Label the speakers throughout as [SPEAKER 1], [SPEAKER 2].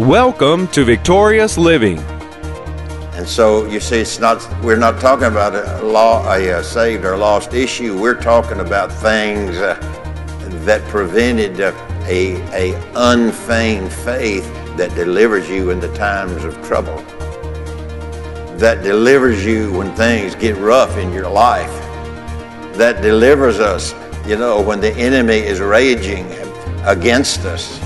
[SPEAKER 1] Welcome to Victorious Living.
[SPEAKER 2] And so you see, it's not we're not talking about a law, a, uh, saved or lost issue. We're talking about things uh, that prevented a a unfeigned faith that delivers you in the times of trouble. That delivers you when things get rough in your life. That delivers us, you know, when the enemy is raging against us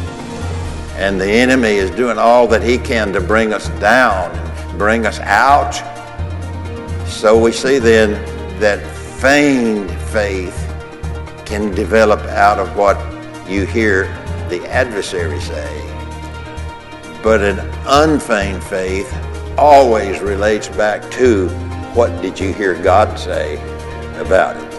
[SPEAKER 2] and the enemy is doing all that he can to bring us down bring us out. So we see then that feigned faith can develop out of what you hear the adversary say. But an unfeigned faith always relates back to what did you hear God say about it.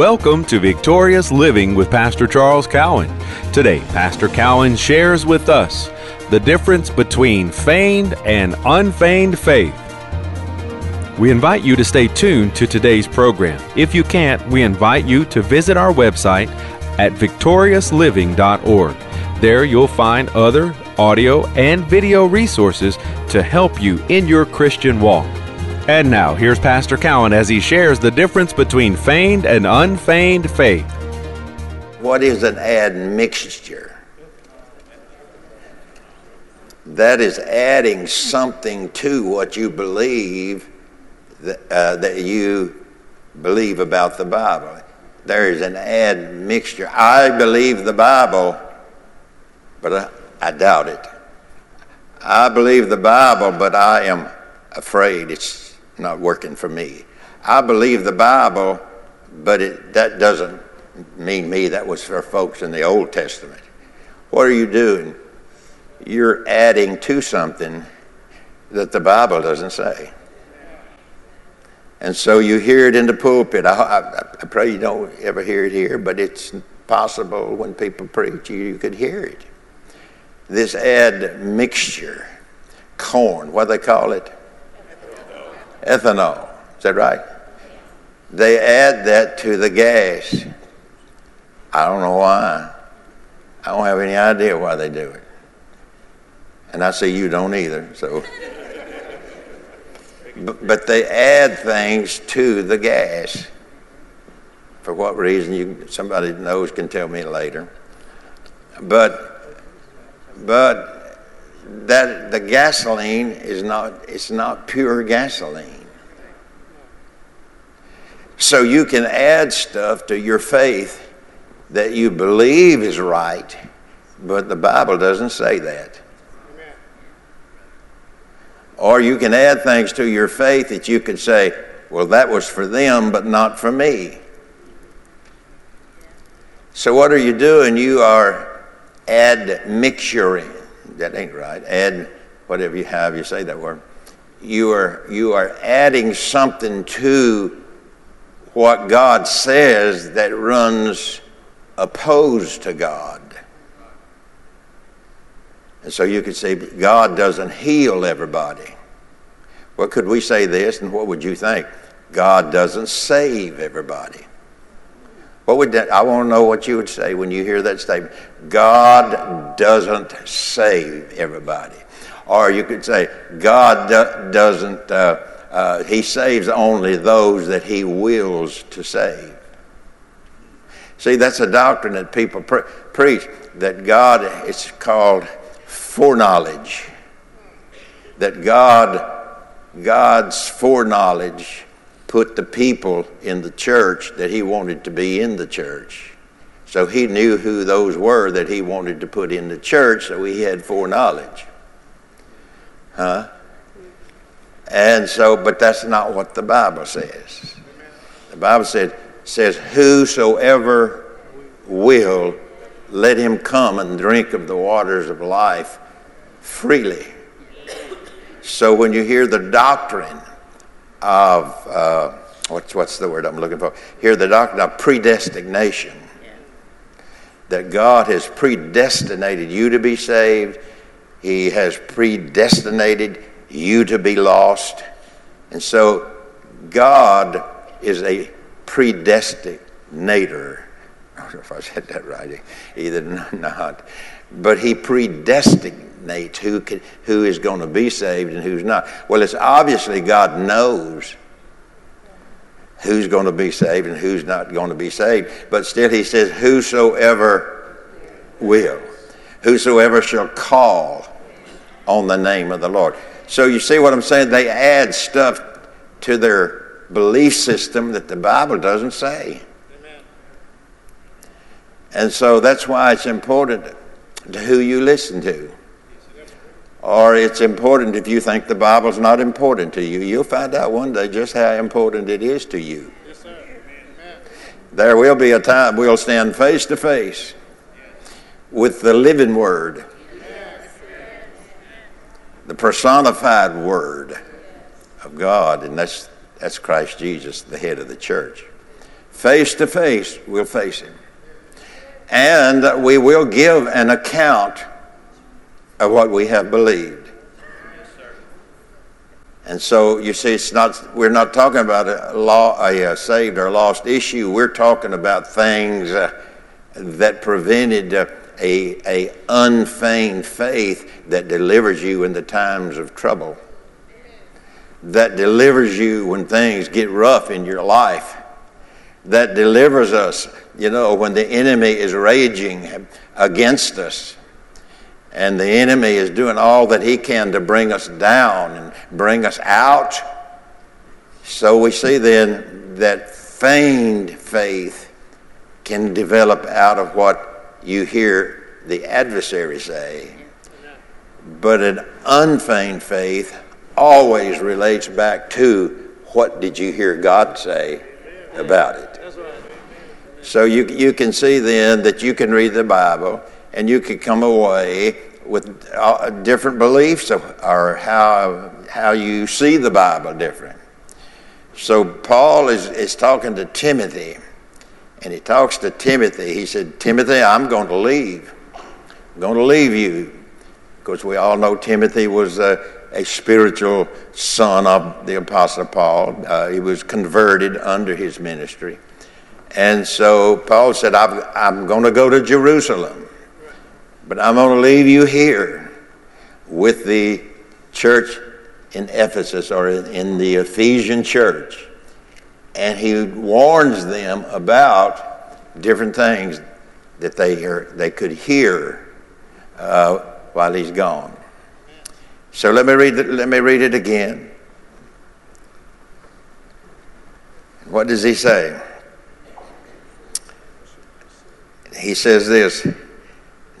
[SPEAKER 1] Welcome to Victorious Living with Pastor Charles Cowan. Today, Pastor Cowan shares with us the difference between feigned and unfeigned faith. We invite you to stay tuned to today's program. If you can't, we invite you to visit our website at victoriousliving.org. There you'll find other audio and video resources to help you in your Christian walk. And now, here's Pastor Cowan as he shares the difference between feigned and unfeigned faith.
[SPEAKER 2] What is an admixture? That is adding something to what you believe that, uh, that you believe about the Bible. There is an admixture. I believe the Bible, but I, I doubt it. I believe the Bible, but I am afraid it's not working for me. I believe the Bible, but it, that doesn't mean me. That was for folks in the Old Testament. What are you doing? You're adding to something that the Bible doesn't say. And so you hear it in the pulpit. I, I, I, pray you don't ever hear it here, but it's possible when people preach, you, you could hear it. This add mixture, corn, what do they call it? Ethanol. Is that right? They add that to the gas. I don't know why. I don't have any idea why they do it. And I say you don't either, so. but, but they add things to the gas. For what reason, you, somebody knows can tell me later. But, but that the gasoline is not, it's not pure gasoline. So you can add stuff to your faith that you believe is right, but the Bible doesn't say that. Amen. Or you can add things to your faith that you could say, well, that was for them, but not for me. So, what are you doing? You are admixturing. That ain't right. Add whatever you have, you say that word. You are, you are adding something to what God says that runs opposed to God. And so you could say God doesn't heal everybody. Well, could we say this, and what would you think? God doesn't save everybody. What would that, I want to know what you would say when you hear that statement. God doesn't save everybody. Or you could say, God do, doesn't, uh, uh, He saves only those that He wills to save. See, that's a doctrine that people pre- preach that God, it's called foreknowledge. That God, God's foreknowledge put the people in the church that He wanted to be in the church. So He knew who those were that He wanted to put in the church, so He had foreknowledge. Huh? And so, but that's not what the Bible says. The Bible said, says, Whosoever will, let him come and drink of the waters of life freely. So when you hear the doctrine of, uh, what's, what's the word I'm looking for? Hear the doctrine of predestination. That God has predestinated you to be saved, He has predestinated you to be lost. And so God is a predestinator. I don't know if I said that right, either not. But he predestinates who, can, who is going to be saved and who's not. Well, it's obviously God knows who's going to be saved and who's not going to be saved. But still, he says, Whosoever will, whosoever shall call on the name of the Lord. So you see what I'm saying? They add stuff to their belief system that the Bible doesn't say. And so that's why it's important to who you listen to. Or it's important if you think the Bible's not important to you. You'll find out one day just how important it is to you. There will be a time we'll stand face to face with the living Word, the personified Word of God, and that's, that's Christ Jesus, the head of the church. Face to face, we'll face Him. And we will give an account of what we have believed. And so you see, it's not, we're not talking about a, law, a, saved or lost issue. We're talking about things uh, that prevented a, a unfeigned faith that delivers you in the times of trouble, that delivers you when things get rough in your life, that delivers us, you know, when the enemy is raging against us and the enemy is doing all that he can to bring us down and bring us out. So we see then that feigned faith can develop out of what you hear the adversary say. But an unfeigned faith always relates back to what did you hear God say about it. So you, you can see then that you can read the Bible and you could come away with uh, different beliefs or how, how you see the Bible different. So Paul is, is talking to Timothy, and he talks to Timothy. He said, Timothy, I'm going to leave. I'm going to leave you. Because we all know Timothy was a, a spiritual son of the Apostle Paul. Uh, he was converted under his ministry. And so Paul said, I'm, going to go to Jerusalem. But I'm going to leave you here with the church in Ephesus or in the Ephesian church. And he warns them about different things that they, hear, they could hear uh, while he's gone. So let me, read the, let me read it again. What does he say? He says this.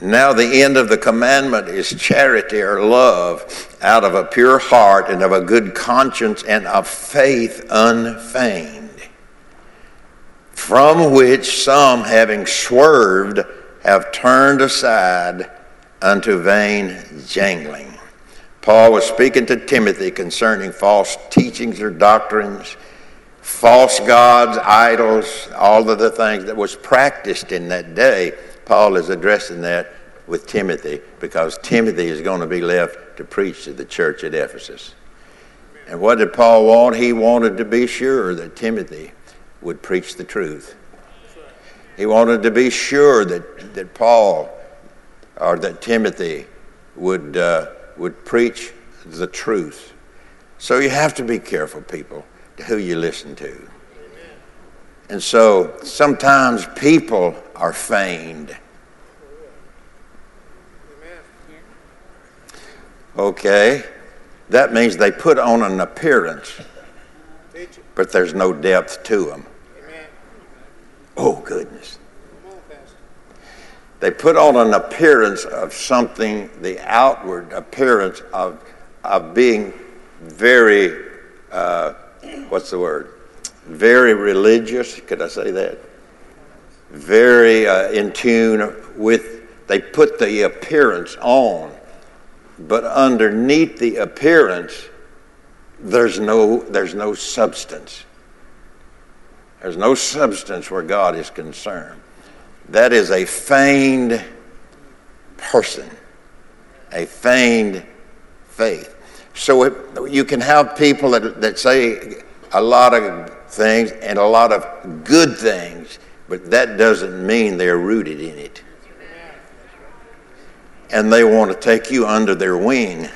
[SPEAKER 2] Now, the end of the commandment is charity or love out of a pure heart and of a good conscience and of faith unfeigned, from which some, having swerved, have turned aside unto vain jangling. Paul was speaking to Timothy concerning false teachings or doctrines, false gods, idols, all of the things that was practiced in that day Paul is addressing that with Timothy because Timothy is going to be left to preach to the church at Ephesus. And what did Paul want? He wanted to be sure that Timothy would preach the truth. He wanted to be sure that, that Paul or that Timothy would, uh, would preach the truth. So you have to be careful, people, to who you listen to. And so sometimes people are feigned. Okay, that means they put on an appearance, but there's no depth to them. Oh, goodness. They put on an appearance of something, the outward appearance of, of being very, uh, what's the word? very religious. Could I say that? Very uh, in tune with, they put the appearance on, but underneath the appearance, there's no, there's no substance. There's no substance where God is concerned. That is a feigned person, a feigned faith. So you can have people that, that say a lot of things and a lot of good things, but that doesn't mean they're rooted in it. and they want to take you under their wing.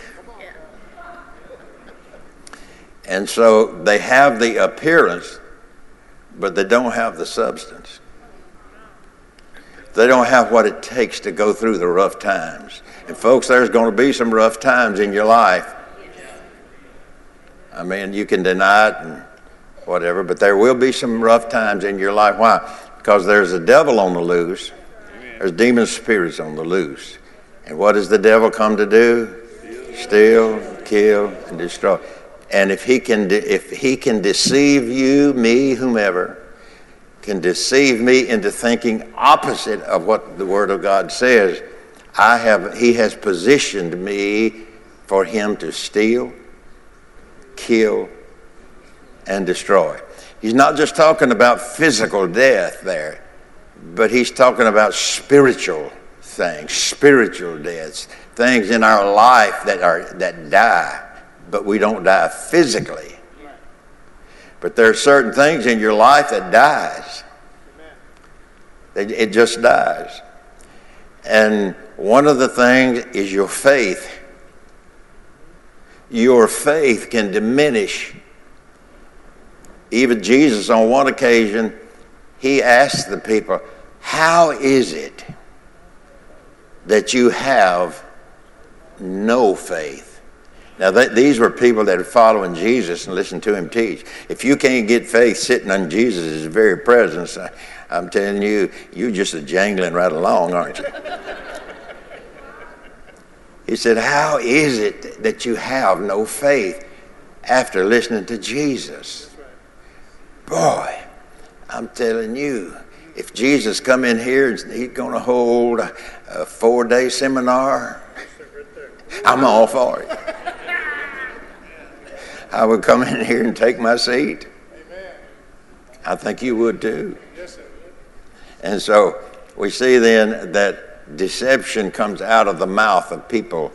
[SPEAKER 2] And so they have the appearance, but they don't have the substance. They don't have what it takes to go through the rough times. And, folks, there's going to be some rough times in your life. I mean, you can deny it and whatever, but there will be some rough times in your life. Why? Because there's a devil on the loose, there's demon spirits on the loose. And what does the devil come to do? Steal, kill, and destroy. And if he can, de- if he can deceive you, me, whomever, can deceive me into thinking opposite of what the Word of God says, I have, he has positioned me for him to steal, kill, and destroy. He's not just talking about physical death there, but he's talking about spiritual things, spiritual deaths, things in our life that are that die, but we don't die physically. But there are certain things in your life that dies. It just dies. And one of the things is your faith. Your faith can diminish. Even Jesus, on one occasion, he asked the people, How is it that you have no faith? Now, these were people that are following Jesus and listening to him teach. If you can't get faith sitting on Jesus' very presence, I'm telling you, you're just a jangling right along, aren't you? he said, How is it that you have no faith after listening to Jesus? Boy, I'm telling you, if Jesus come in here and he's going to hold a four-day seminar, I'm all for it. I would come in here and take my seat. Amen. I think you would too. And so we see then that deception comes out of the mouth of people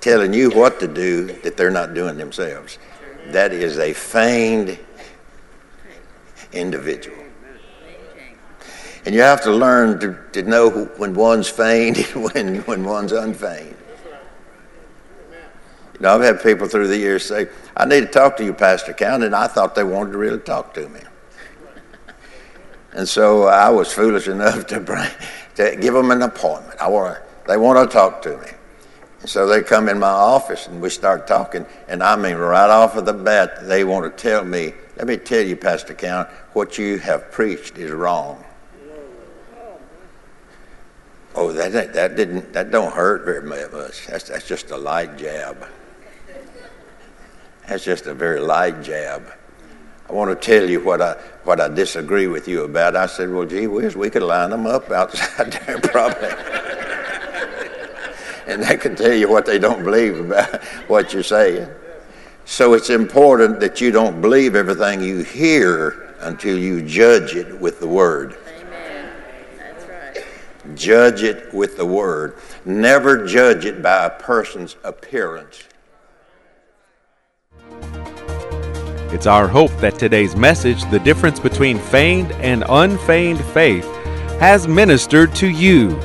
[SPEAKER 2] telling you what to do that they're not doing themselves. That is a feigned individual. And you have to learn to, to know when one's feigned and when, when one's unfeigned. You know, I've had people through the years say, I need to talk to you, Pastor Cowan, and I thought they wanted to really talk to me. And so I was foolish enough to, bring, to give them an appointment. I want they want to talk to me. And so they come in my office and we start talking. And I mean, right off of the bat, they want to tell me, let me tell you, Pastor Cowan, what you have preached is wrong. Oh, that, that didn't that don't hurt very much. That's, that's just a light jab. That's just a very light jab. I want to tell you what I, what I disagree with you about. I said, well, gee whiz, we could line them up outside there probably. and they can tell you what they don't believe about what you're saying. So it's important that you don't believe everything you hear until you judge it with the Word.
[SPEAKER 3] Amen. That's right.
[SPEAKER 2] Judge it with the Word. Never judge it by a person's appearance.
[SPEAKER 1] It's our hope that today's message, The Difference Between Feigned and Unfeigned Faith, has ministered to you.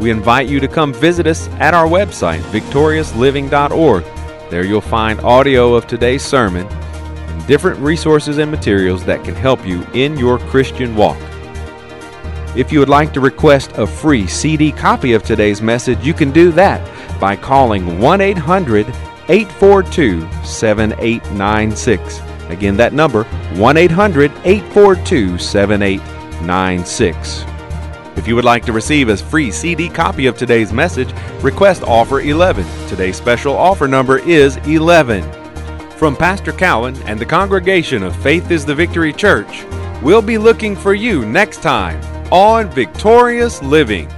[SPEAKER 1] We invite you to come visit us at our website, victoriousliving.org. There you'll find audio of today's sermon and different resources and materials that can help you in your Christian walk. If you would like to request a free CD copy of today's message, you can do that by calling 1 800 842 7896. Again, that number 1 800 842 7896. If you would like to receive a free CD copy of today's message, request offer 11. Today's special offer number is 11. From Pastor Cowan and the congregation of Faith is the Victory Church, we'll be looking for you next time on Victorious Living.